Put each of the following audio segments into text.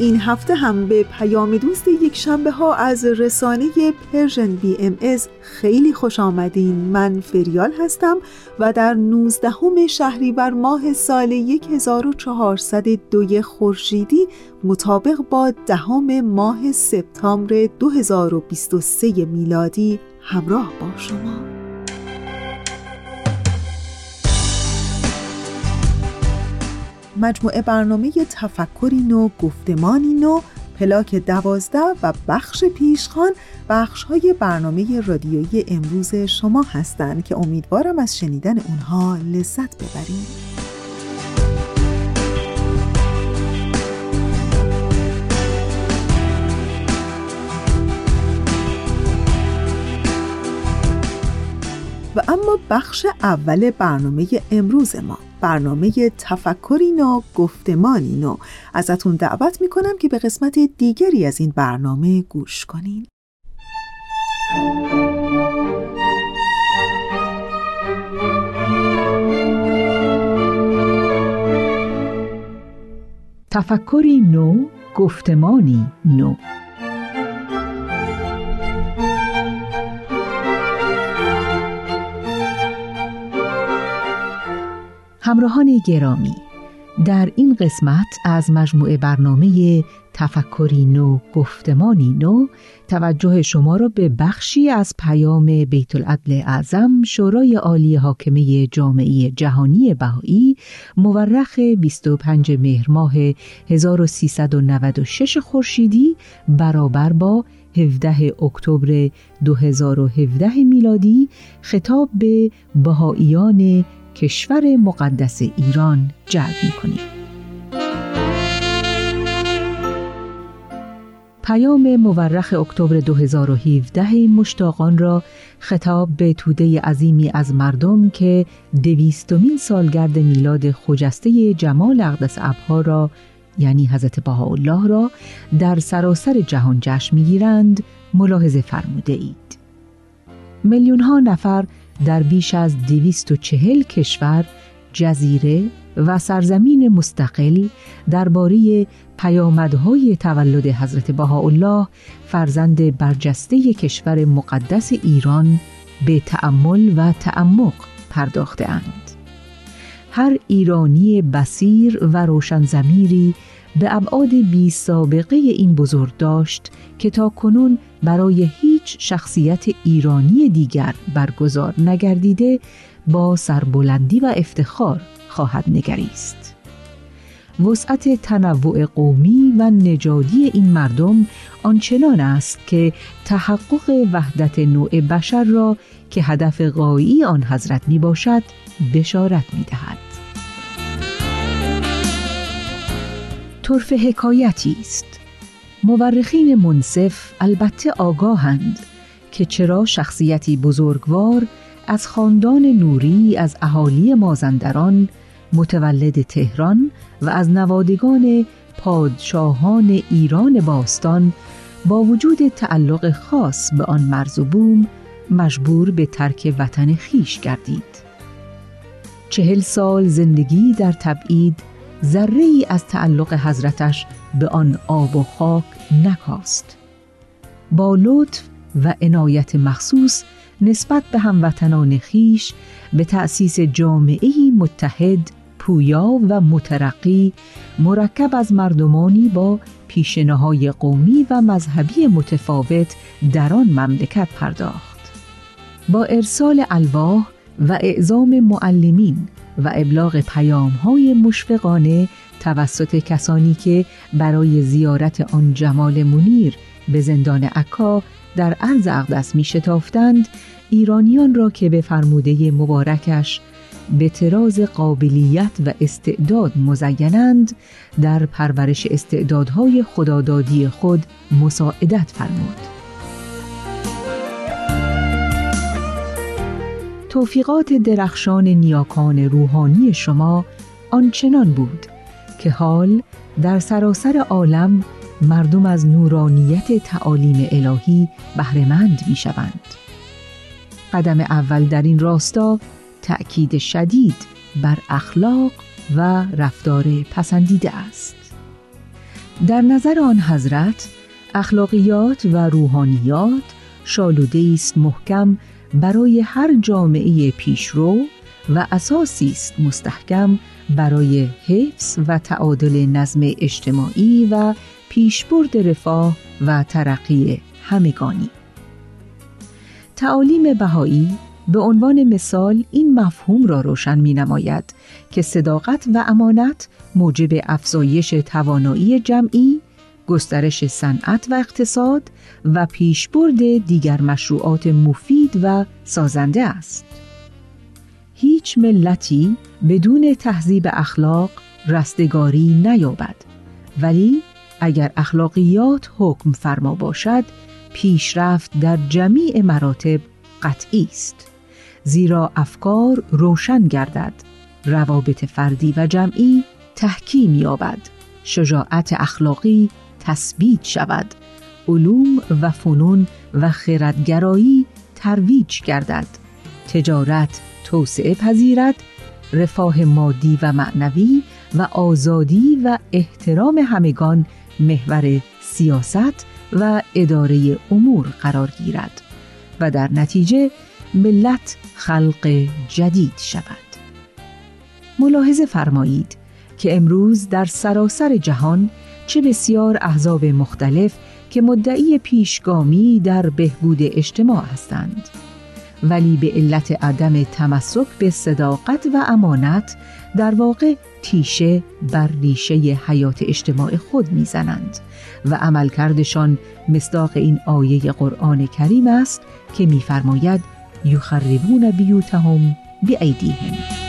این هفته هم به پیام دوست یک شنبه ها از رسانه Persian BMS خیلی خوش آمدین. من فریال هستم و در 19 شهریور ماه سال 1402 خورشیدی مطابق با دهم ماه سپتامبر 2023 میلادی همراه با شما. مجموعه برنامه تفکری نو گفتمانی نو پلاک دوازده و بخش پیشخان بخش های برنامه رادیویی امروز شما هستند که امیدوارم از شنیدن اونها لذت ببرید. و اما بخش اول برنامه امروز ما برنامه تفکری نو گفتمانی نو ازتون دعوت می‌کنم که به قسمت دیگری از این برنامه گوش کنین. تفکری نو گفتمانی نو. همراهان گرامی در این قسمت از مجموعه برنامه تفکری نو گفتمانی نو توجه شما را به بخشی از پیام بیت العدل اعظم شورای عالی حاکمه جامعه جهانی بهایی مورخ 25 مهر ماه 1396 خورشیدی برابر با 17 اکتبر 2017 میلادی خطاب به بهاییان کشور مقدس ایران جلب می‌کنیم پیام مورخ اکتبر 2017 مشتاقان را خطاب به توده عظیمی از مردم که دویستمین سالگرد میلاد خجسته جمال اقدس ابها را یعنی حضرت بهاءالله را در سراسر جهان جشن می‌گیرند ملاحظه فرموده اید. میلیون ها نفر در بیش از چهل کشور جزیره و سرزمین مستقل درباره پیامدهای تولد حضرت بهاءالله فرزند برجسته کشور مقدس ایران به تأمل و تعمق پرداختهاند. هر ایرانی بسیر و روشن زمیری به ابعاد بی سابقه این بزرگ داشت که تا کنون برای هیچ شخصیت ایرانی دیگر برگزار نگردیده با سربلندی و افتخار خواهد نگریست. وسعت تنوع قومی و نژادی این مردم آنچنان است که تحقق وحدت نوع بشر را که هدف غایی آن حضرت می باشد بشارت می دهد. طرف حکایتی است. مورخین منصف البته آگاهند که چرا شخصیتی بزرگوار از خاندان نوری از اهالی مازندران متولد تهران و از نوادگان پادشاهان ایران باستان با وجود تعلق خاص به آن مرز و بوم مجبور به ترک وطن خیش گردید. چهل سال زندگی در تبعید ذره ای از تعلق حضرتش به آن آب و خاک نکاست. با لطف و عنایت مخصوص نسبت به هموطنان خیش به تأسیس جامعه متحد پویا و مترقی مرکب از مردمانی با پیشنهای قومی و مذهبی متفاوت در آن مملکت پرداخت. با ارسال الواح و اعزام معلمین و ابلاغ پیام های مشفقانه توسط کسانی که برای زیارت آن جمال منیر به زندان عکا در عرض اقدس می شتافتند ایرانیان را که به فرموده مبارکش به تراز قابلیت و استعداد مزینند در پرورش استعدادهای خدادادی خود مساعدت فرمود. توفیقات درخشان نیاکان روحانی شما آنچنان بود که حال در سراسر عالم مردم از نورانیت تعالیم الهی بهرهمند می شوند. قدم اول در این راستا تأکید شدید بر اخلاق و رفتار پسندیده است. در نظر آن حضرت اخلاقیات و روحانیات شالوده است محکم برای هر جامعه پیشرو و اساسی است مستحکم برای حفظ و تعادل نظم اجتماعی و پیشبرد رفاه و ترقی همگانی. تعالیم بهایی به عنوان مثال این مفهوم را روشن می نماید که صداقت و امانت موجب افزایش توانایی جمعی، گسترش صنعت و اقتصاد و پیشبرد دیگر مشروعات مفید و سازنده است. هیچ ملتی بدون تهذیب اخلاق رستگاری نیابد. ولی اگر اخلاقیات حکم فرما باشد پیشرفت در جمیع مراتب قطعی است. زیرا افکار روشن گردد روابط فردی و جمعی تحکیم یابد. شجاعت اخلاقی تثبیت شود. علوم و فنون و خردگرایی ترویج گردد. تجارت توسعه پذیرد. رفاه مادی و معنوی و آزادی و احترام همگان محور سیاست و اداره امور قرار گیرد و در نتیجه ملت خلق جدید شود. ملاحظه فرمایید که امروز در سراسر جهان چه بسیار احزاب مختلف که مدعی پیشگامی در بهبود اجتماع هستند. ولی به علت عدم تمسک به صداقت و امانت در واقع تیشه بر ریشه حیات اجتماع خود می‌زنند و عملکردشان مصداق این آیه قرآن کریم است که میفرماید یخربون بیوتهم بیایدیهم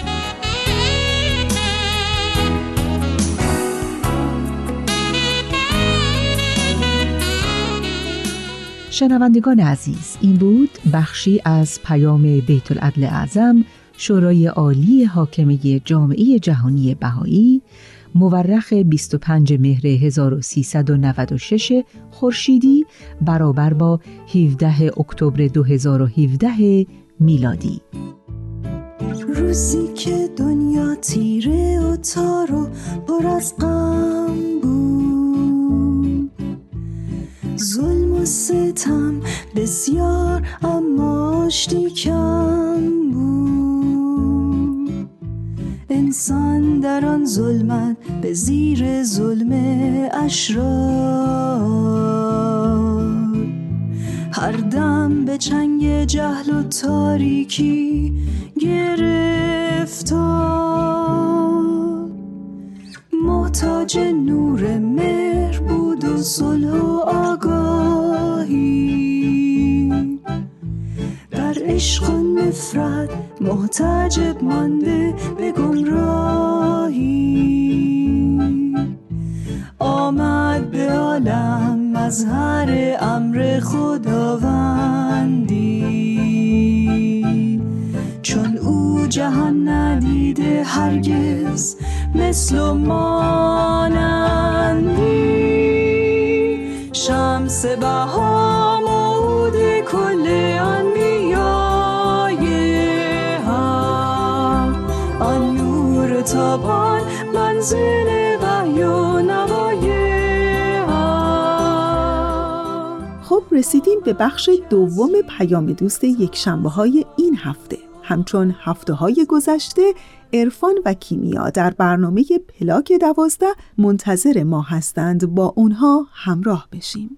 شنوندگان عزیز این بود بخشی از پیام بیت العدل اعظم شورای عالی حاکمه جامعه جهانی بهایی مورخ 25 مهر 1396 خورشیدی برابر با 17 اکتبر 2017 میلادی. روزی که دنیا تیره و تار و پر از غم بود. ظلم و ستم بسیار اما کم بود. انسان در آن ظلمت به زیر ظلم اشرار. هر دم به چنگ جهل و تاریکی گرفتار. نفرت محتجب مانده به گمراهی. آمد به عالم مظهر امر خداوندی. چون او جهان ندیده هرگز مثل مانندی. شمس بها خب رسیدیم به بخش دوم پیام دوست یک شنبه های این هفته. همچون هفته های گذشته عرفان و کیمیا در برنامه پلاک دوازده منتظر ما هستند با اونها همراه بشیم.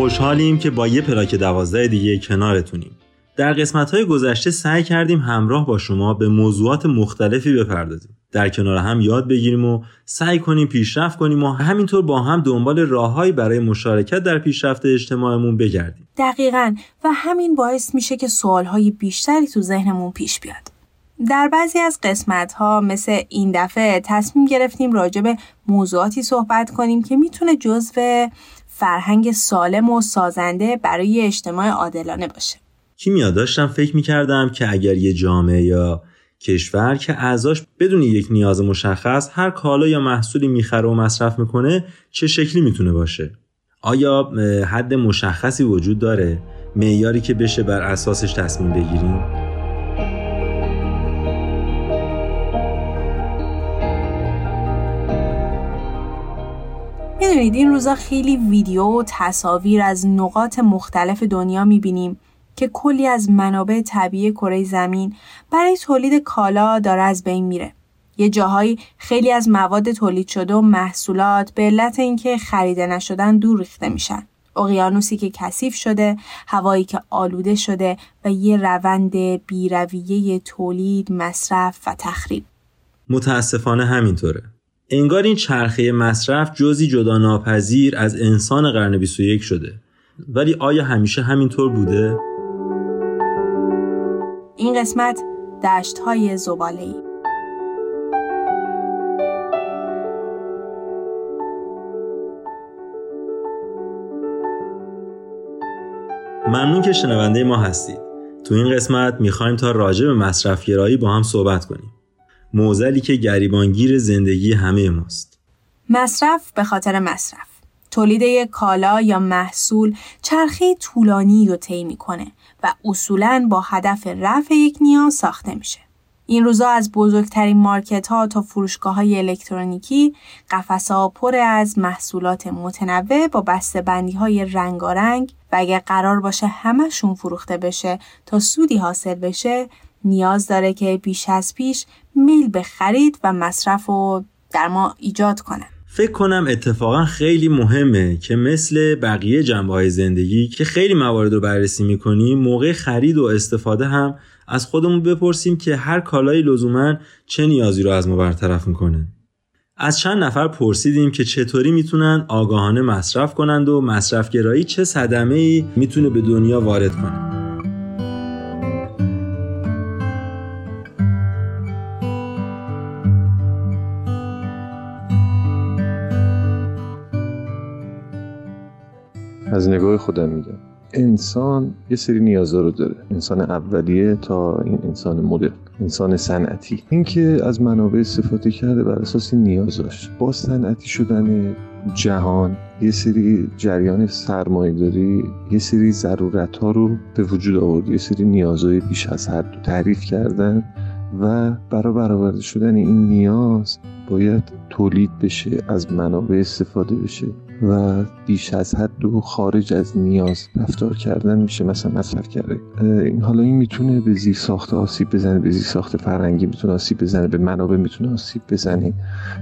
خوشحالیم که با یه پلاک دوازده دیگه کنارتونیم. در قسمت های گذشته سعی کردیم همراه با شما به موضوعات مختلفی بپردازیم. در کنار هم یاد بگیریم و سعی کنیم پیشرفت کنیم و همینطور با هم دنبال راههایی برای مشارکت در پیشرفت اجتماعمون بگردیم. دقیقا. و همین باعث میشه که سوالهای بیشتری تو ذهنمون پیش بیاد. در بعضی از قسمت ها مثل این دفعه تصمیم گرفتیم راجع به موضوعاتی صحبت کنیم که می‌تونه جزو فرهنگ سالم و سازنده برای اجتماع عادلانه باشه. کیمیا داشتم فکر می‌کردم که اگر یه جامعه یا کشور که اعضاش بدون یک نیاز مشخص هر کالا یا محصولی می‌خره و مصرف می‌کنه چه شکلی می‌تونه باشه؟ آیا حد مشخصی وجود داره؟ معیاری که بشه بر اساسش تصمیم بگیریم؟ می‌دونید این روزا خیلی ویدیو و تصاویر از نقاط مختلف دنیا می‌بینیم که کلی از منابع طبیعی کره زمین برای تولید کالا داره از بین میره. یه جاهایی خیلی از مواد تولید شده و محصولات به علت اینکه خریده نشدن دور ریخته میشن. اقیانوسی که کثیف شده، هوایی که آلوده شده و یه روند بیرویه تولید، مصرف و تخریب. متاسفانه همینطوره. انگار این چرخه مصرف جزی جدا ناپذیر از انسان قرن 21 شده. ولی آیا همیشه همینطور بوده؟ این قسمت دشت های زباله ای. ممنون که شنونده ما هستید. تو این قسمت می‌خوایم تا راجع به مصرف گرایی با هم صحبت کنیم. موزلی که گریبانگیر زندگی همه ماست. مصرف به خاطر مصرف. تولید یک کالا یا محصول چرخه طولانی رو طی می‌کنه و اصولاً با هدف رفع یک نیاز ساخته میشه. این روزا از بزرگترین مارکت ها تا فروشگاه های الکترونیکی قفس ها پر از محصولات متنوع با بسته بندی های رنگارنگ و اگر قرار باشه همشون فروخته بشه تا سودی حاصل بشه نیاز داره که بیش از پیش میل به خرید و مصرف رو در ما ایجاد کنه. فکر کنم اتفاقا خیلی مهمه که مثل بقیه جنبه های زندگی که خیلی موارد رو بررسی می‌کنیم موقع خرید و استفاده هم از خودمون بپرسیم که هر کالای لزوما چه نیازی رو از ما برطرف می‌کنه از چند نفر پرسیدیم که چطوری می‌تونن آگاهانه مصرف کنند و مصرفگرایی چه صدمه ای می‌تونه به دنیا وارد کنه از نگاه خودم میگم. انسان یه سری نیازا رو داره. انسان اولیه تا این انسان مدرن انسان صنعتی. اینکه از منابع استفاده کرده بر اساس نیازاش. با صنعتی شدن جهان یه سری جریان سرمایه داری یه سری ضرورت ها رو به وجود آورد. یه سری نیازهای بیش از حد رو تعریف کردن و برای برآورده شدن این نیاز باید تولید بشه از منابع استفاده بشه. و بیش از حد و خارج از نیاز رفتار کردن میشه مثلا مصرف کرده. این حالا این می‌تونه به زیر ساخت آسیب بزنه به زیر ساخت فرنگی می‌تونه آسیب بزنه به منابع می‌تونه آسیب بزنه.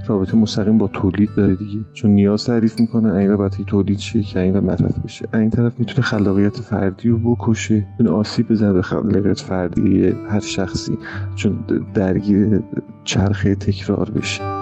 رابطه مستقیم با تولید داره دیگه. چون نیاز تعریف می‌کنه این باید تولید شه که این مصرف بشه. این طرف می‌تونه خلاقیت فردی رو بکشه می‌تونه آسیب بزنه به خلاقیت فردی هر شخصی. چون درگیر چرخه تکرار بشه.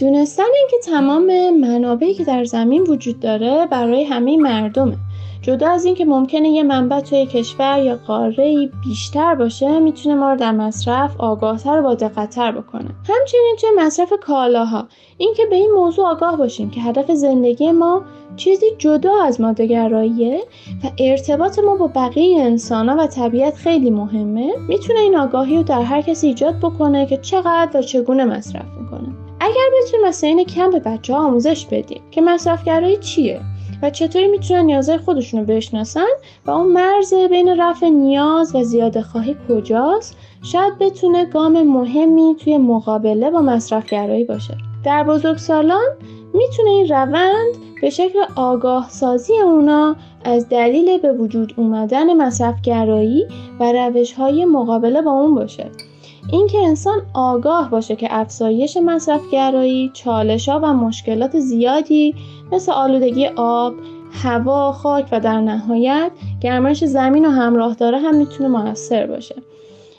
دونستن اینکه تمام منابعی که در زمین وجود داره برای همه مردمه. جدا از اینکه ممکنه یه منبع توی کشور یا قاره بیشتر باشه می‌تونه ما رو در مصرف آگاهتر و با دقتتر بکنه. همچنین توی مصرف کالاها اینکه به این موضوع آگاه باشیم که هدف زندگی ما چیزی جدا از مادهگراییه و ارتباط ما با بقیه انسان و طبیعت خیلی مهمه می‌تونه این آگاهی رو در هر کسی ایجاد بکنه که چقدر و چگونه مصرف می‌کنه. اگر بتونیم مثلا این کم به بچه ها آموزش بدیم که مصرفگرایی چیه؟ و چطوری می‌تونن نیازهای خودشون رو بشناسن؟ و اون مرز بین رفع نیاز و زیاده خواهی کجاست؟ شاید بتونه گام مهمی توی مقابله با مصرفگرایی باشه. در بزرگسالان می‌تونه این روند به شکل آگاه سازی اونا از دلیل به وجود اومدن مصرفگرایی و روش های مقابله با اون باشه. اینکه انسان آگاه باشه که افزایش مصرفگرایی چالشها و مشکلات زیادی مثل آلودگی آب، هوا، خاک و در نهایت گرمایش زمین و همراه داره هم می‌تونه موثر باشه.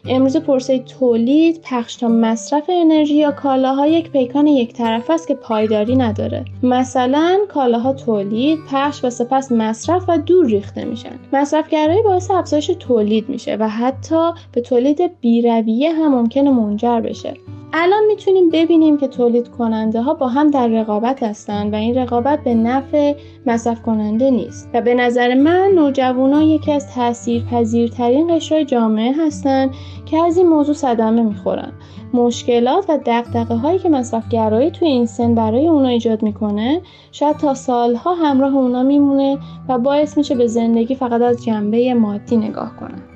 امروز پرسه تولید، پخش تا مصرف انرژی یا کالاها یک پیکان یک طرف است که پایداری نداره. مثلا کالاها تولید، پخش و سپس مصرف و دور ریخته میشن. مصرفگرایی باعث افزایش تولید میشه و حتی به تولید بیرویه هم ممکنه منجر بشه. الان می‌تونیم ببینیم که تولید کننده ها با هم در رقابت هستند و این رقابت به نفع مصرف کننده نیست. و به نظر من نوجوانا یکی از تاثیرپذیرترین قشرهای جامعه هستند که از این موضوع صدمه می‌خورن. مشکلات و دقدقه هایی که مصرفگرایی توی این سن برای اونا ایجاد می‌کنه شاید تا سالها همراه اونا میمونه و باعث میشه به زندگی فقط از جنبه مادی نگاه کنن.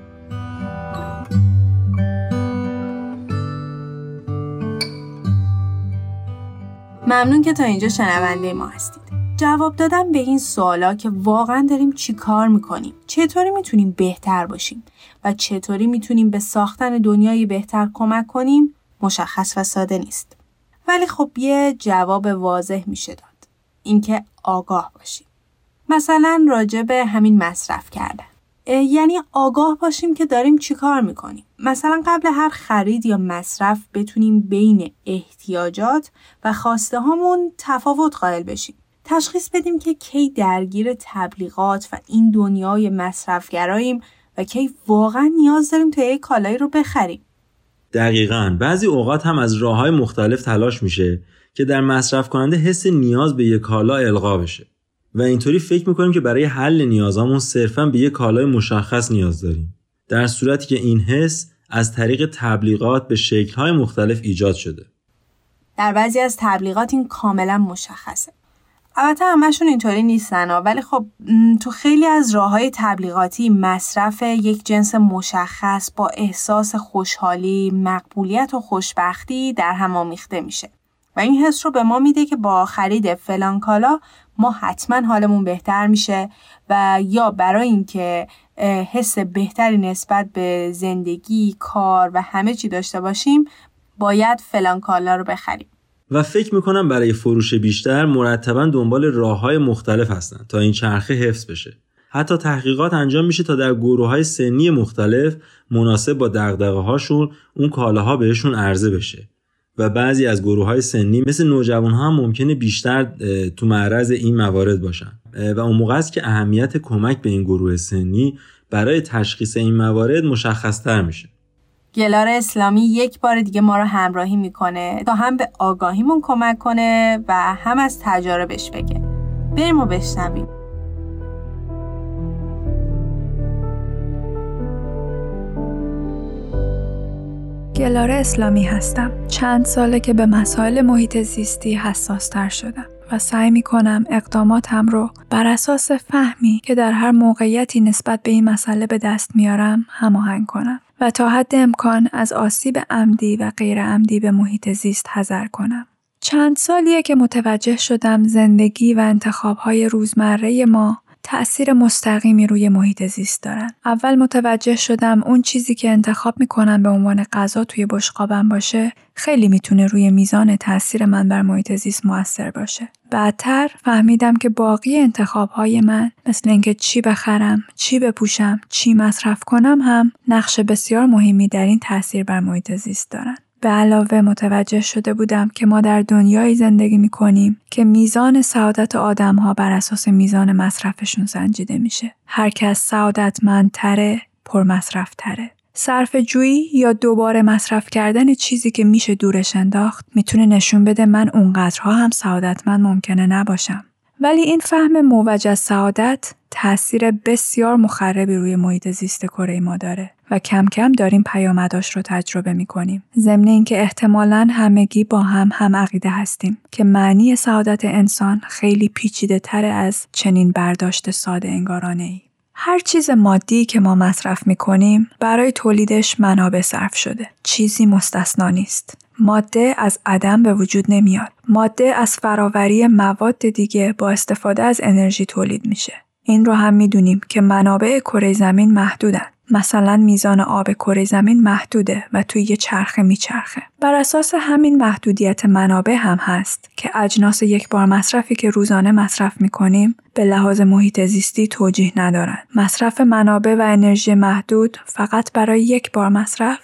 ممنون که تا اینجا شنونده ما هستید. جواب دادن به این سوالا که واقعا داریم چی کار می‌کنیم چطوری می‌تونیم بهتر باشیم و چطوری می‌تونیم به ساختن دنیای بهتر کمک کنیم مشخص و ساده نیست. ولی خب یه جواب واضح میشه داد. اینکه آگاه باشیم. مثلا راجع به همین مصرف کردن. یعنی آگاه باشیم که داریم چیکار می‌کنیم. مثلا قبل هر خرید یا مصرف بتونیم بین احتیاجات و خواسته هامون تفاوت قائل بشیم. تشخیص بدیم که کی درگیر تبلیغات و این دنیای مصرفگراییم و کی واقعا نیاز داریم تا یک کالایی رو بخریم. دقیقا. بعضی اوقات هم از راه های مختلف تلاش میشه که در مصرف کننده حس نیاز به یک کالا القا بشه. و اینطوری فکر می‌کنیم که برای حل نیازامون صرفا به یک کالای مشخص نیاز داریم. در صورتی که این حس از طریق تبلیغات به شکلهای مختلف ایجاد شده. در بعضی از تبلیغات این کاملا مشخصه. البته همشون اینطوری نیستن ولی خب تو خیلی از راه های تبلیغاتی مصرف یک جنس مشخص با احساس خوشحالی، مقبولیت و خوشبختی در هم آمیخته میشه. و این حس رو به ما میده که با خرید فلان کالا ما حتما حالمون بهتر میشه و یا برای اینکه حس بهتری نسبت به زندگی، کار و همه چی داشته باشیم باید فلان کالا رو بخریم. و فکر می‌کنم برای فروش بیشتر مرتبا دنبال راه های مختلف هستن تا این چرخه حفظ بشه. حتی تحقیقات انجام میشه تا در گروه های سنی مختلف مناسب با دغدغه هاشون اون کالاها بهشون عرضه بشه. و بعضی از گروه های سنی مثل نوجوان ها هم ممکنه بیشتر تو معرض این موارد باشن. و اون موقع است که اهمیت کمک به این گروه سنی برای تشخیص این موارد مشخصتر میشه. گلار اسلامی یک بار دیگه ما رو همراهی می‌کنه تا هم به آگاهیمون کمک کنه و هم از تجاربش بگه. بریم و بشنویم. گلاره اسلامی هستم. چند ساله که به مسائل محیط زیستی حساس تر شدم و سعی می کنم اقداماتم رو بر اساس فهمی که در هر موقعیتی نسبت به این مسئله به دست میارم هماهنگ کنم و تا حد امکان از آسیب عمدی و غیر عمدی به محیط زیست حذر کنم. چند سالیه که متوجه شدم زندگی و انتخابهای روزمره ما تأثیر مستقیمی روی محیط زیست دارن. اول متوجه شدم اون چیزی که انتخاب می‌کنم به عنوان غذا توی بشقابم باشه خیلی می‌تونه روی میزان تاثیر من بر محیط زیست موثر باشه. بعدتر فهمیدم که باقی انتخاب های من مثل اینکه چی بخرم، چی بپوشم، چی مصرف کنم هم نقش بسیار مهمی در این تاثیر بر محیط زیست دارن. به علاوه متوجه شده بودم که ما در دنیایی زندگی می کنیم که میزان سعادت آدم ها بر اساس میزان مصرفشون سنجیده میشه. هر کس سعادتمندتره، پرمصرف تره. صرف جویی یا دوباره مصرف کردن چیزی که میشه دورش انداخت می‌تونه نشون بده من اونقدرها هم سعادتمند ممکنه نباشم. ولی این فهم موج سعادت تاثیر بسیار مخربی روی محیط زیست کره ما داره و کم کم داریم پیامداش رو تجربه می کنیم. ضمن اینکه احتمالا همگی با هم هم عقیده هستیم که معنی سعادت انسان خیلی پیچیده تر از چنین برداشت ساده انگارانه ای. هر چیز مادی که ما مصرف می کنیم برای تولیدش منابع صرف شده. چیزی مستثنا نیست. ماده از عدم به وجود نمیاد. ماده از فراوری مواد دیگه با استفاده از انرژی تولید میشه. این رو هم می‌دونیم که منابع کره زمین محدودن. مثلا میزان آب کره زمین محدوده و توی یه چرخه میچرخه. بر اساس همین محدودیت منابع هم هست که اجناس یک بار مصرفی که روزانه مصرف می‌کنیم به لحاظ محیط زیستی توجیه ندارن. مصرف منابع و انرژی محدود فقط برای یک بار مصرف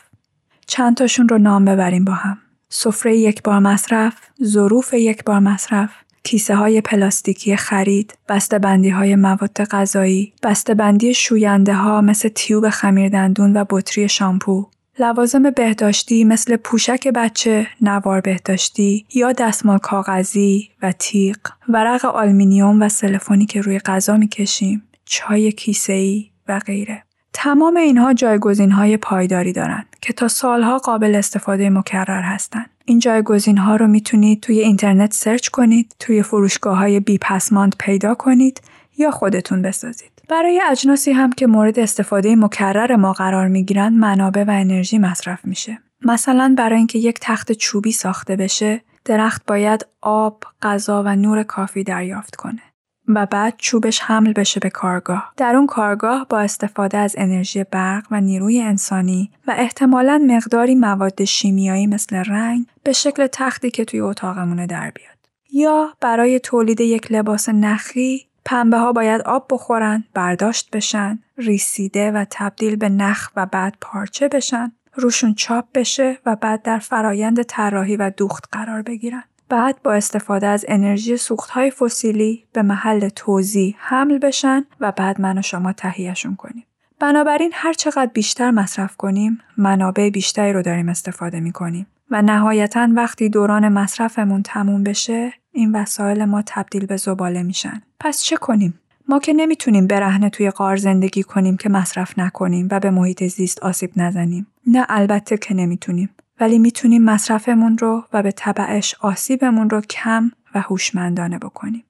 چند تاشون رو نام ببریم با هم. سفره یک بار مصرف، ظروف یک بار مصرف، کیسه های پلاستیکی خرید، بندی های مواد غذایی، بندی شوینده ها مثل تیوب خمیردندون و بطری شامپو، لوازم بهداشتی مثل پوشک بچه، نوار بهداشتی یا دستمال کاغذی و تیغ، ورق آلمینیوم و سلفونی که روی غذا می‌کشیم، چای کیسه‌ای و غیره. تمام اینها جایگزین های پایداری دارند که تا سالها قابل استفاده مکرر هستند. این جایگزین ها رو می‌تونید توی اینترنت سرچ کنید، توی فروشگاه های بی پسماند پیدا کنید یا خودتون بسازید. برای اجناسی هم که مورد استفاده مکرر ما قرار می‌گیرند منابع و انرژی مصرف میشه. مثلا برای اینکه یک تخت چوبی ساخته بشه، درخت باید آب، غذا و نور کافی دریافت کنه. و بعد چوبش حمل بشه به کارگاه. در اون کارگاه با استفاده از انرژی برق و نیروی انسانی و احتمالا مقداری مواد شیمیایی مثل رنگ به شکل تختی که توی اتاقمونه در بیاد. یا برای تولید یک لباس نخی پنبه ها باید آب بخورن، برداشت بشن، ریسیده و تبدیل به نخ و بعد پارچه بشن، روشون چاپ بشه و بعد در فرایند طراحی و دوخت قرار بگیرن. بعد با استفاده از انرژی سوختهای فسیلی به محل توزیع حمل بشن و بعد من و شما تهیهشون کنیم. بنابراین هر چقدر بیشتر مصرف کنیم منابع بیشتری رو داریم استفاده می کنیم و نهایتا وقتی دوران مصرفمون تموم بشه این وسایل ما تبدیل به زباله میشن. پس چه کنیم؟ ما که نمی‌تونیم برهنه توی قار زندگی کنیم که مصرف نکنیم و به محیط زیست آسیب نزنیم. نه البته که نمی‌تونیم. ولی می‌تونیم مصرفمون رو و به طبعش آسیبمون رو کم و هوشمندانه بکنیم.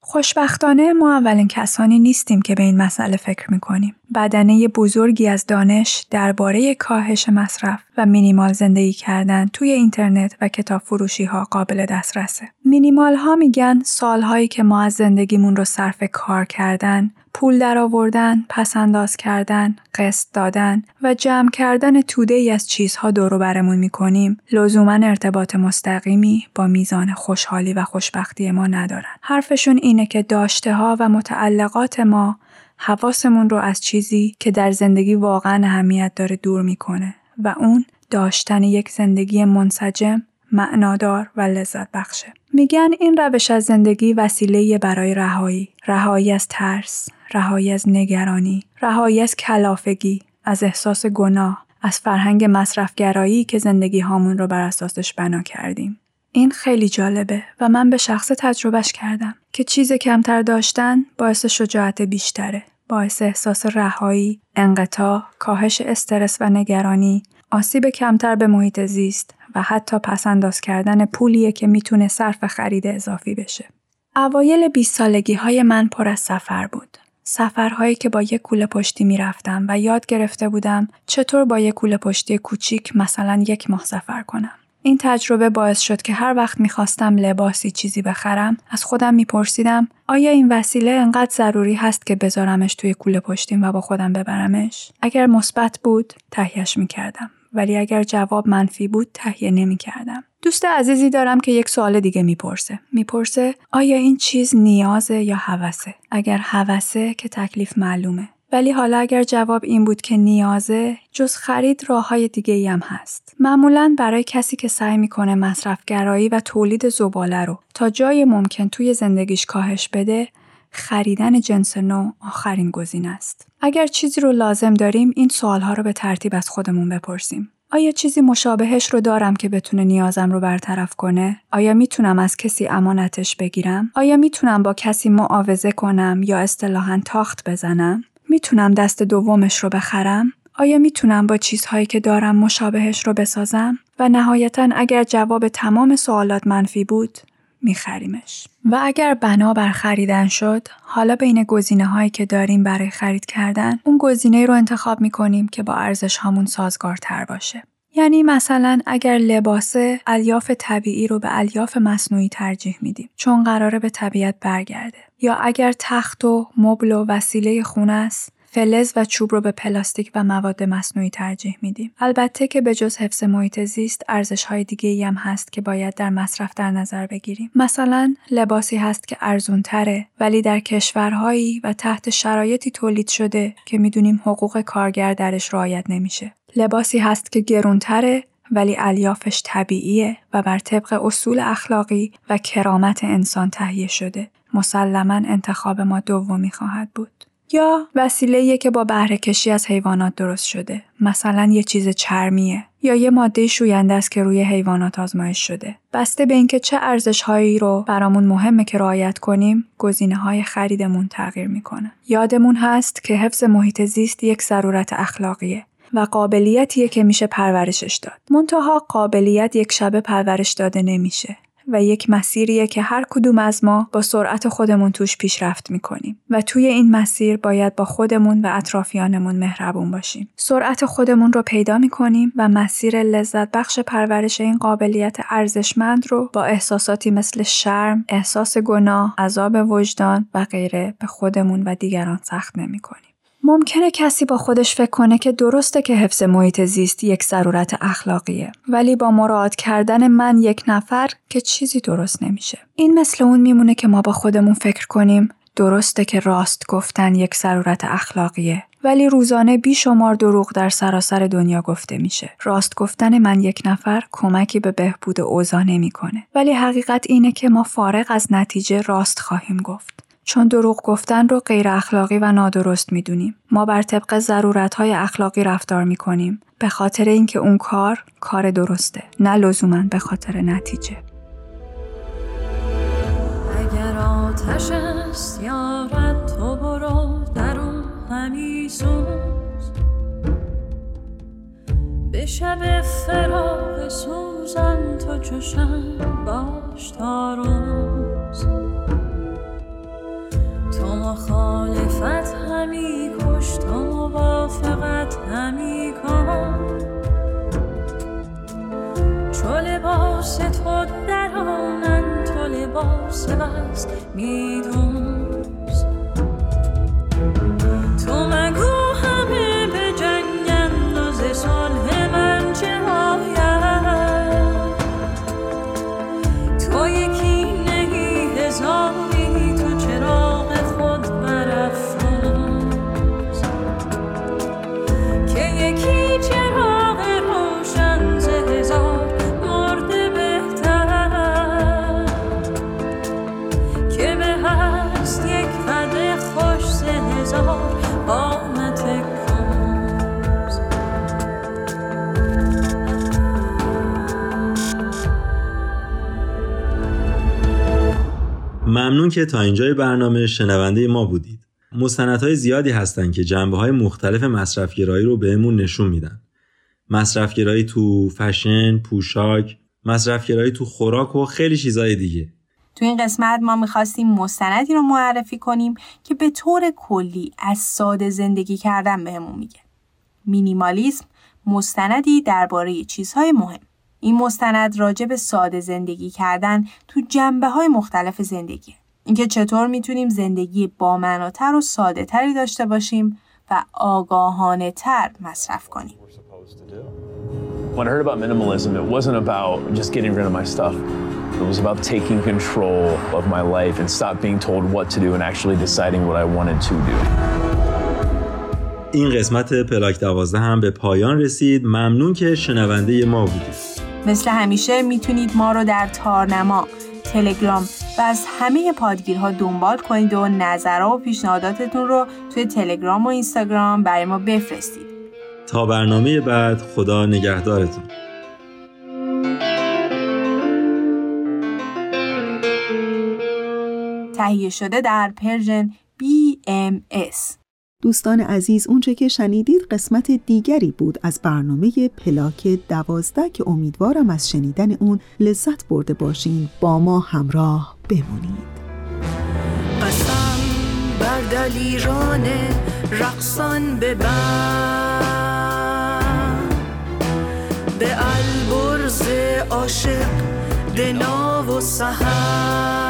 خوشبختانه ما اولین کسانی نیستیم که به این مسئله فکر می‌کنیم. بدنه بزرگی از دانش درباره کاهش مصرف و مینیمال زندگی کردن توی اینترنت و کتاب فروشی ها قابل دسترسه. مینیمال ها میگن سالهایی که ما از زندگیمون رو صرف کار کردن، پول درآوردن، پسنداز کردن، قسط دادن و جمع کردن توده ای از چیزها دورو برمون می کنیم لزوما ارتباط مستقیمی با میزان خوشحالی و خوشبختی ما ندارن. حرفشون اینه که داشته ها و متعلقات ما حواسمون رو از چیزی که در زندگی واقعا اهمیت داره دور می‌کنه و اون داشتن یک زندگی منسجم معنادار و لذت بخشه. میگن این روش از زندگی وسیله برای رهایی، رهایی از ترس، رهایی از نگرانی، رهایی از کلافگی، از احساس گناه، از فرهنگ مصرفگرایی که زندگی هامون رو بر اساسش بنا کردیم. این خیلی جالبه و من به شخص تجربهش کردم که چیز کمتر داشتن باعث شجاعت بیشتره. باعث احساس رهایی، انقطاع، کاهش استرس و نگرانی، آسیب کمتر به محیط زیست و حتی پسنداز کردن پولیه که می‌تونه صرف خرید اضافی بشه. اوایل 20 سالگی های من پر از سفر بود. سفرهایی که با یک کوله پشتی می‌رفتم و یاد گرفته بودم چطور با یک کوله پشتی کوچیک مثلا یک ماه سفر کنم. این تجربه باعث شد که هر وقت می‌خواستم لباسی چیزی بخرم از خودم میپرسیدم آیا این وسیله انقدر ضروری هست که بذارمش توی کوله پشتیم و با خودم ببرمش؟ اگر مثبت بود تهیهش می‌کردم ولی اگر جواب منفی بود تهیه نمی کردم. دوست عزیزی دارم که یک سوال دیگه می‌پرسه. می‌پرسه آیا این چیز نیازه یا هوسه؟ اگر هوسه که تکلیف معلومه. ولی حالا اگر جواب این بود که نیازه جز خرید راه های دیگه ای هم هست. معمولا برای کسی که سعی می‌کنه مصرفگرایی و تولید زباله رو تا جای ممکن توی زندگیش کاهش بده خریدن جنس نو آخرین گزینه است. اگر چیزی رو لازم داریم این سوالها رو به ترتیب از خودمون بپرسیم. آیا چیزی مشابهش رو دارم که بتونه نیازم رو برطرف کنه؟ آیا می‌تونم از کسی امانتش بگیرم؟ آیا می‌تونم با کسی معاوضه کنم یا اصطلاحا تاخت بزنم؟ می‌تونم دست دومش رو بخرم؟ آیا می‌تونم با چیزهایی که دارم مشابهش رو بسازم؟ و نهایتا اگر جواب تمام سوالات منفی بود، میخریمش. و اگر بنا بر خریدن شد، حالا بین گزینه هایی که داریم برای خرید کردن، اون گزینه رو انتخاب می‌کنیم که با ارزش هامون سازگارتر باشه. یعنی مثلا اگر لباسه الیاف طبیعی رو به الیاف مصنوعی ترجیح میدیم چون قراره به طبیعت برگرده یا اگر تخت و مبل و وسیله خونه است فلز و چوب رو به پلاستیک و مواد مصنوعی ترجیح میدیم. البته که به جز حفظ محیط زیست ارزش های دیگه ای هم هست که باید در مصرف در نظر بگیریم. مثلا لباسی هست که ارزون تره ولی در کشورهایی و تحت شرایطی تولید شده که می‌دونیم حقوق کارگر درش رعایت نمیشه. لباسی هست که گرونتره ولی الیافش طبیعیه و بر طبق اصول اخلاقی و کرامت انسان تهیه شده. مسلما انتخاب ما دومی خواهد بود. یا وسیله که با بهره کشی از حیوانات درست شده مثلا یه چیز چرمیه یا یه ماده شوینده است که روی حیوانات آزمایش شده بسته به اینکه چه ارزش هایی رو برامون مهمه که رعایت کنیم گزینه های خریدمون تغییر می‌کنه یادمون هست که حفظ محیط زیست یک ضرورت اخلاقیه و قابلیتیه که میشه پرورشش داد. منتها قابلیت یک شبه پرورش داده نمیشه. و یک مسیریه که هر کدوم از ما با سرعت خودمون توش پیشرفت می‌کنیم و توی این مسیر باید با خودمون و اطرافیانمون مهربون باشیم. سرعت خودمون رو پیدا می‌کنیم و مسیر لذت بخش پرورش این قابلیت ارزشمند رو با احساساتی مثل شرم، احساس گناه، عذاب وجدان و غیره به خودمون و دیگران سخت نمی‌کنیم. ممکنه کسی با خودش فکر کنه که درسته که حفظ محیط زیست یک ضرورت اخلاقیه ولی با مراعات کردن من یک نفر که چیزی درست نمیشه این مثل اون میمونه که ما با خودمون فکر کنیم درسته که راست گفتن یک ضرورت اخلاقیه ولی روزانه بیشمار دروغ در سراسر دنیا گفته میشه. راست گفتن من یک نفر کمکی به بهبود اوضاع نمی‌کنه. ولی حقیقت اینه که ما فارغ از نتیجه راست خواهیم گفت. چون دروغ گفتن رو غیر اخلاقی و نادرست می‌دونیم. ما بر طبق ضرورتهای اخلاقی رفتار می‌کنیم به خاطر اینکه اون کار کار درسته نه لزوما به خاطر نتیجه. اگر آتش است یارت تو برو در اون همی سوز به شب فراغ سوزن تو چشم باش تا روز تو مخالفت همی کش تو موافقت همی کن چو لباس تو درانن تو لباس بس میدوز ممنون که تا اینجای برنامه شنونده ما بودید. مستندهای زیادی هستن که جنبه های مختلف مصرفگرایی رو بهمون نشون میدن. مصرفگرایی تو فشن، پوشاک، مصرفگرایی تو خوراک و خیلی چیزای دیگه. تو این قسمت ما می‌خواستیم مستندی رو معرفی کنیم که به طور کلی از ساده زندگی کردن بهمون میگه. مینیمالیسم مستندی درباره چیزهای مهم. این مستند راجع به ساده زندگی کردن تو جنبه های مختلف زندگی. اینکه چطور می‌تونیم زندگی بامعناتر و ساده تری داشته باشیم و آگاهانه تر مصرف کنیم. When I heard about minimalism, it wasn't about just getting rid of my stuff. It was about taking control of my life and stop being told what to do and actually deciding what I wanted to do. این قسمت پلاک دوازده هم به پایان رسید ممنون که شنونده ما بودید مثل همیشه می‌تونید ما رو در تارنما تلگرام و از همه پادگیرها دنبال کنید و نظرها و پیشنهاداتتون رو توی تلگرام و اینستاگرام برای ما بفرستید. تا برنامه بعد خدا نگهدارتون. تهیه شده در پرژن BMS دوستان عزیز اونچه که شنیدید قسمت دیگری بود از برنامه پلاک دوازده که امیدوارم از شنیدن اون لذت برده باشین. با ما همراه بمونید. قسم بر دلیران رقصان ببند به البرز عاشق دنا و سهند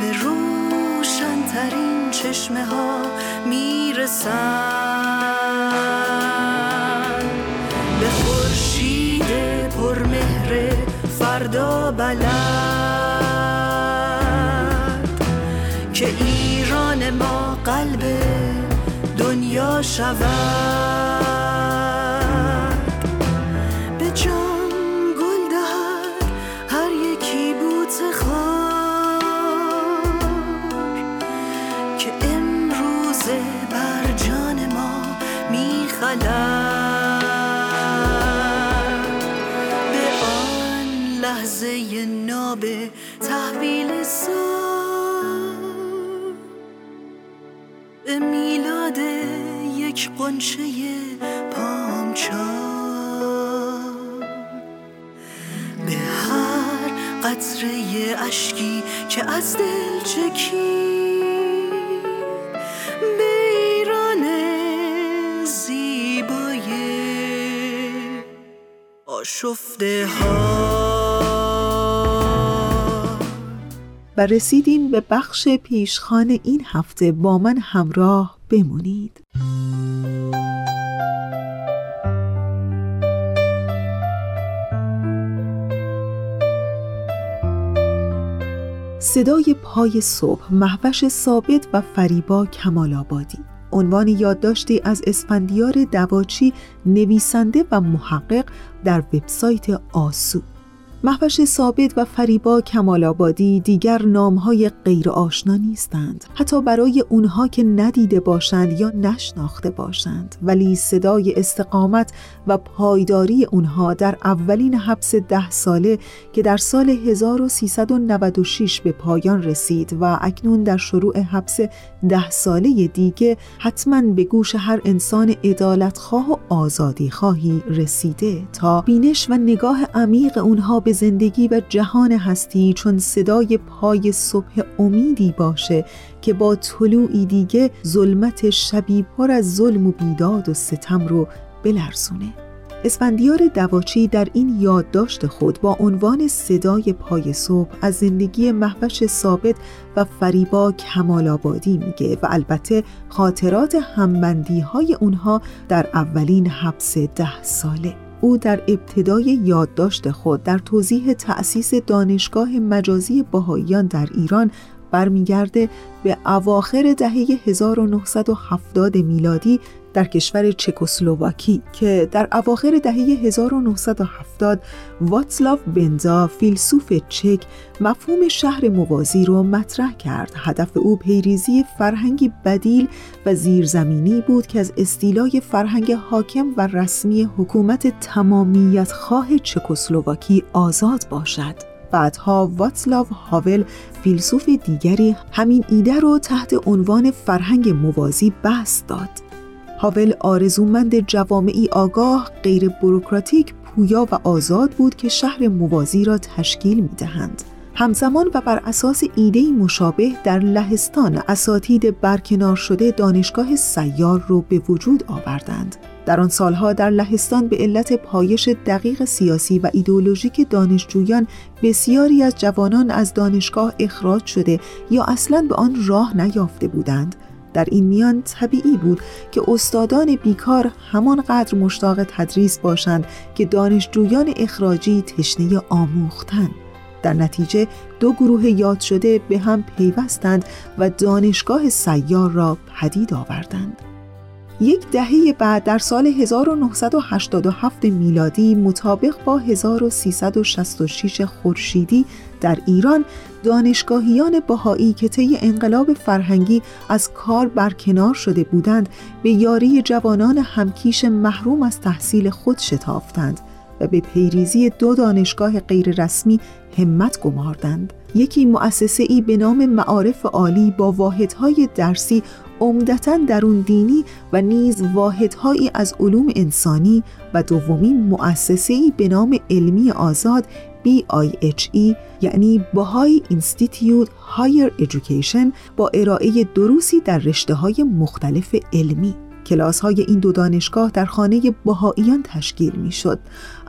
به روشنترین چشمه ها می‌رسند. به خورشید پرمهر فردا بلد که ایران ما قلب دنیا شود. یک قنچه پامچال به هر قطره اشکی که از دل چکید به ایران زیبای آشفته ها. و رسیدیم به بخش پیشخان این هفته با من همراه بمونید. صدای پای صبح محوش ثابت و فریبا کمال آبادی. عنوان یادداشتی از اسفندیار دواچی نویسنده و محقق در وبسایت آسو. محوش ثابت و فریبا کمال آبادی دیگر نامهای غیر آشنا نیستند. حتی برای اونها که ندیده باشند یا نشناخته باشند. ولی صدای استقامت و پایداری اونها در اولین حبس ده ساله که در سال 1396 به پایان رسید و اکنون در شروع حبس ده ساله دیگه حتما به گوش هر انسان عدالتخواه و آزادی خواهی رسیده تا بینش و نگاه عمیق اونها به زندگی و جهان هستی چون صدای پای صبح امیدی باشه که با طلوعی دیگه ظلمت شبی پر از ظلم و بیداد و ستم رو بلرزونه. اسفندیار دواچی در این یادداشت خود با عنوان صدای پای صبح از زندگی محوش ثابت و فریبا کمال آبادی میگه و البته خاطرات همبندی های اونها در اولین حبس ده ساله. او در ابتدای یادداشت خود در توضیح تأسیس دانشگاه مجازی باهاییان در ایران برمیگرده به اواخر دهه 1970 میلادی در کشور چکسلواکی که در اواخر دهه 1970 واتسلاو بنزا فیلسوف چک مفهوم شهر موازی رو مطرح کرد. هدف او پیریزی فرهنگی بدیل و زیرزمینی بود که از استیلای فرهنگ حاکم و رسمی حکومت تمامیت خواه چکسلواکی آزاد باشد. بعدها واتسلاو هاول فیلسوف دیگری همین ایده رو تحت عنوان فرهنگ موازی بست داد. هاول آرزومند جوامعی آگاه غیر بروکراتیک پویا و آزاد بود که شهر موازی را تشکیل می دهند. همزمان و بر اساس ایده مشابه در لهستان اساتید برکنار شده دانشگاه سیار رو به وجود آوردند. در آن سالها در لهستان به علت پایش دقیق سیاسی و ایدئولوژیک دانشجویان بسیاری از جوانان از دانشگاه اخراج شده یا اصلا به آن راه نیافته بودند. در این میان طبیعی بود که استادان بیکار همانقدر مشتاق تدریس باشند که دانشجویان اخراجی تشنه آموختن. در نتیجه دو گروه یاد شده به هم پیوستند و دانشگاه سیار را پدید آوردند. یک دهه بعد در سال 1987 میلادی مطابق با 1366 خورشیدی در ایران دانشگاهیان بهایی که طی انقلاب فرهنگی از کار برکنار شده بودند به یاری جوانان همکیش محروم از تحصیل خود شتافتند و به پیریزی دو دانشگاه غیررسمی همت گماردند. یکی مؤسسه ای به نام معارف عالی با واحدهای درسی عمدتا درون دینی و نیز واحدهایی از علوم انسانی و دومین مؤسسه‌ای به نام علمی آزاد BIHE یعنی Baha'i Institute Higher Education با ارائه دروسی در رشته های مختلف علمی. کلاس های این دو دانشگاه در خانه بهاییان تشکیل می شد.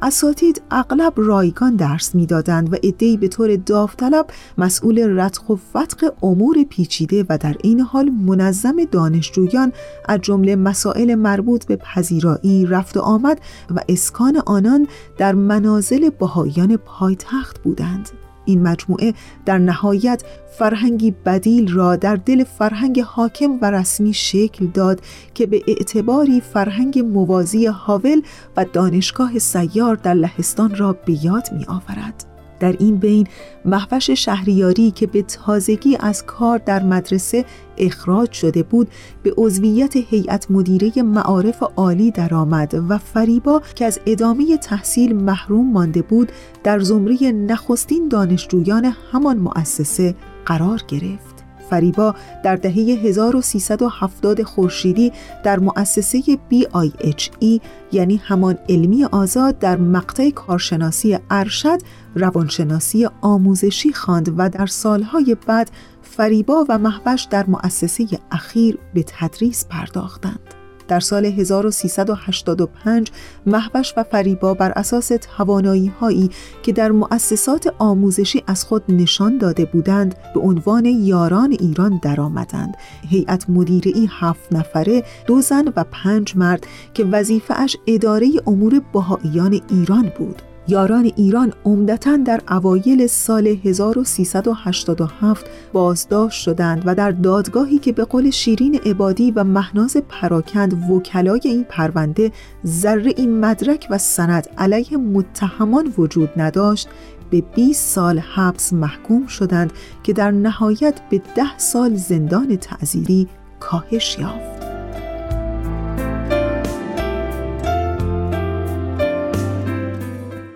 اساتید اغلب رایگان درس می‌دادند و عده‌ای به طور داوطلب مسئول رتق و فتق امور پیچیده و در این حال منظم دانشجویان از جمله مسائل مربوط به پذیرایی، رفت و آمد و اسکان آنان در منازل بهاییان پایتخت بودند. این مجموعه در نهایت فرهنگی بدیل را در دل فرهنگ حاکم و رسمی شکل داد که به اعتباری فرهنگ موازی هاول و دانشگاه سیار در لهستان را به یاد می آورد. در این بین محوش شهریاری که به تازگی از کار در مدرسه اخراج شده بود به عضویت هیئت مدیره معارف عالی درآمد و فریبا که از ادامه تحصیل محروم مانده بود در زمره نخستین دانشجویان همان مؤسسه قرار گرفت. فریبا در دهه 1370 خورشیدی در مؤسسه BIHE یعنی همان علمی آزاد در مقطع کارشناسی ارشد روانشناسی آموزشی خواند و در سالهای بعد فریبا و محوش در مؤسسه اخیر به تدریس پرداختند. در سال 1385 محوش و فریبا بر اساس توانایی هایی که در مؤسسات آموزشی از خود نشان داده بودند به عنوان یاران ایران درآمدند. هیئت مدیره ای هفت نفره دو زن و پنج مرد که وظیفه اش اداره امور بهاییان ایران بود یاران ایران عمدتا در اوایل سال 1387 بازداشت شدند و در دادگاهی که به قول شیرین عبادی و مهناز پراکند وکلای این پرونده ذره این مدرک و سند علیه متهمان وجود نداشت به 20 سال حبس محکوم شدند که در نهایت به 10 سال زندان تعزیری کاهش یافت.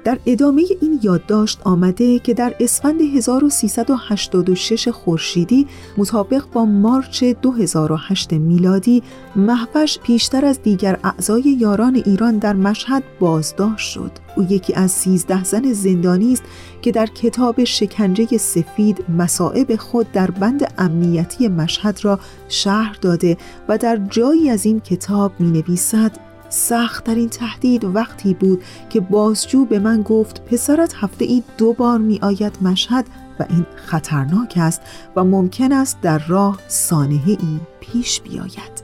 در ادامه این یادداشت آمده که در اسفند 1386 خورشیدی مطابق با مارچ 2008 میلادی محوش پیشتر از دیگر اعضای یاران ایران در مشهد بازداشت شد. او یکی از سیزده زن زندانی است که در کتاب شکنجه سفید مسائب خود در بند امنیتی مشهد را شهر داده و در جایی از این کتاب می نویسد سختترین تهدید وقتی بود که بازجو به من گفت پسرت هفته ای دو بار می آید مشهد و این خطرناک است و ممکن است در راه سانحه ای پیش بیاید.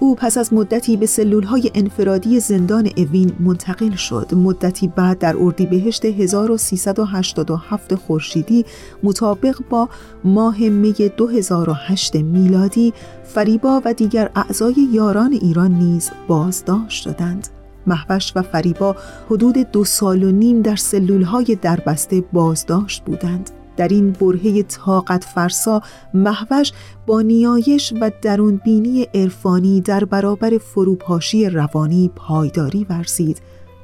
او پس از مدتی به های انفرادی زندان اوین منتقل شد. مدتی بعد در اردیبهشت 1387 خورشیدی مطابق با ماه می 2008 میلادی فریبا و دیگر اعضای یاران ایران نیز بازداشت شدند. محوش و فریبا حدود دو سال و نیم در های دربسته بازداشت بودند. در این برهه طاقت فرسا محوش با نیایش و درونبینی عرفانی در برابر فروپاشی روانی پایداری ورزید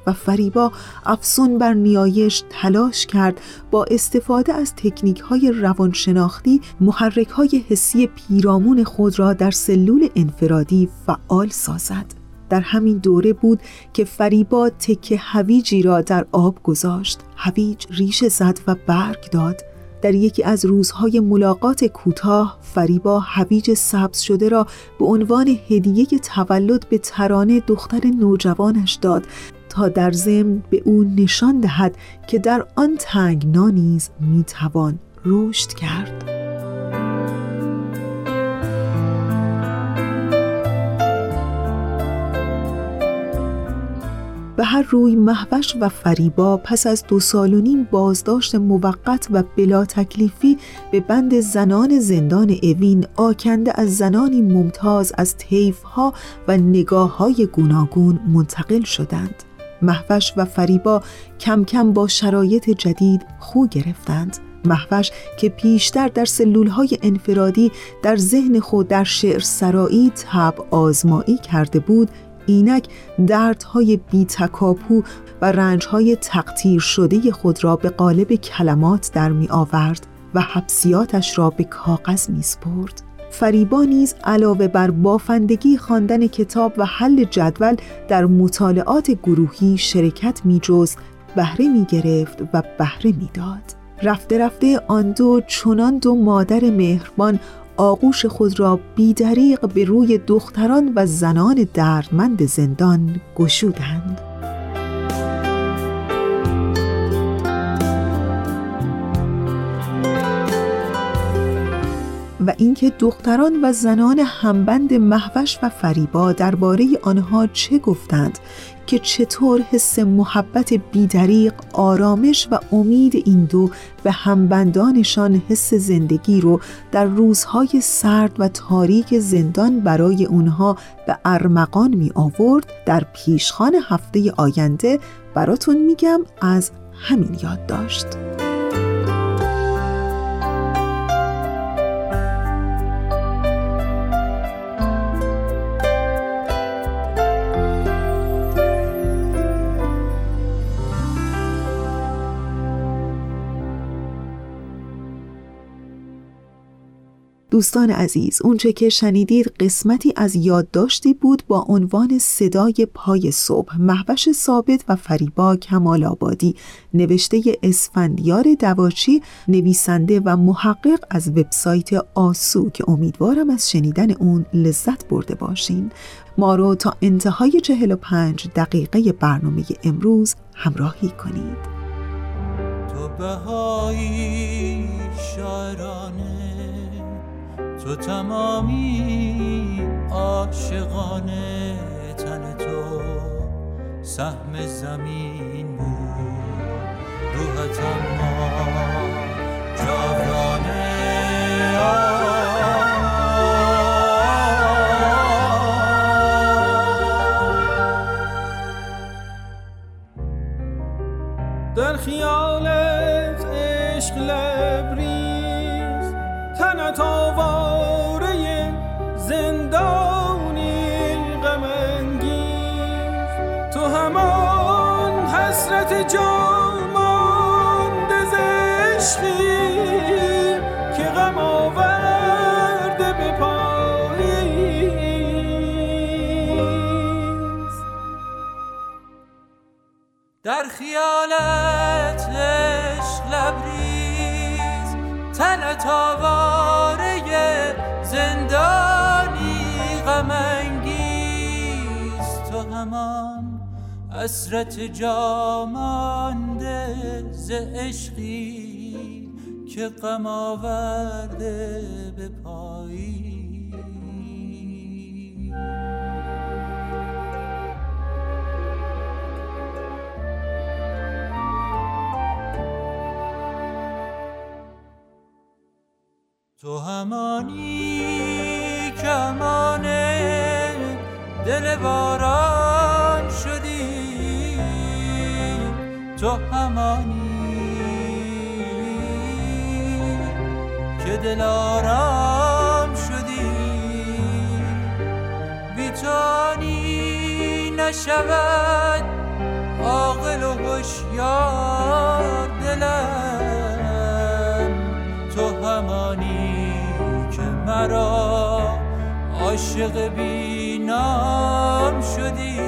و فریبا افسون بر نیایش تلاش کرد با استفاده از تکنیک های روانشناختی محرک های حسی پیرامون خود را در سلول انفرادی فعال سازد. در همین دوره بود که فریبا تکه هویجی را در آب گذاشت. هویج ریشه زد و برگ داد. در یکی از روزهای ملاقات کوتاه فریبا هویج سبز شده را به عنوان هدیه تولد به ترانه دختر نوجوانش داد تا در ضمن به او نشان دهد که در آن تنگنا نیز می‌توان رشد کرد. به هر روی محوش و فریبا پس از دو سال و نیم بازداشت موقت و بلا تکلیفی به بند زنان زندان اوین آکنده از زنانی ممتاز از طیفها و نگاه های گوناگون منتقل شدند. محوش و فریبا کم کم با شرایط جدید خو گرفتند. محوش که پیشتر در سلولهای انفرادی در ذهن خود در شعر سرایی تب آزمایی کرده بود اینک دردهای بی تکاپو و رنجهای تقطیر شده خود را به قالب کلمات در می آورد و حبسیاتش را به کاغذ می سپرد. فریبا نیز علاوه بر بافندگی خواندن کتاب و حل جدول در مطالعات گروهی شرکت می جست بهره می گرفت و بهره می داد. رفته رفته آن دو چنان دو مادر مهربان آغوش خود را بیدریق به روی دختران و زنان دردمند زندان گشودند. و اینکه دختران و زنان همبند محوش و فریبا درباره آنها چه گفتند که چطور حس محبت بیدریق آرامش و امید این دو به همبندانشان حس زندگی رو در روزهای سرد و تاریک زندان برای اونها به ارمغان می آورد در پیشخان هفته آینده براتون میگم از همین یاد داشت. دوستان عزیز اونچه که شنیدید قسمتی از یادداشتی بود با عنوان صدای پای صبح محوش ثابت و فریبا کمال آبادی نوشته اسفندیار دواچی نویسنده و محقق از وبسایت آسو که امیدوارم از شنیدن اون لذت برده باشین. ما رو تا انتهای 45 دقیقه برنامه امروز همراهی کنید. تو بهایی تو تمامی عاشقانه تن تو سهم زمین بود. روحت اما جاودانه در خیالت خیالت عشق لبریز تنت آواره زندانی غم انگیز. تو همان حسرت جامانده ز عشقی که غم آورده همانی که امانه دل باران شدی. تو همانی که دل آرام شدی بیتانی نشود عاقل و هوشیار دلم. مرا عاشق بینام شدی.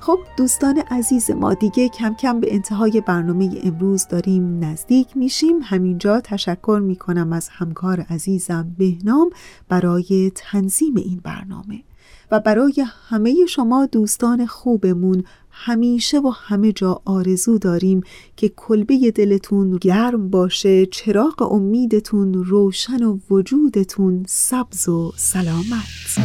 خب دوستان عزیز ما دیگه کم کم به انتهای برنامه امروز داریم نزدیک میشیم. همینجا تشکر می‌کنم از همکار عزیزم بهنام برای تنظیم این برنامه. و برای همه شما دوستان خوبمون همیشه و همه جا آرزو داریم که کلبه دلتون گرم باشه چراغ امیدتون روشن و وجودتون سبز و سلامت.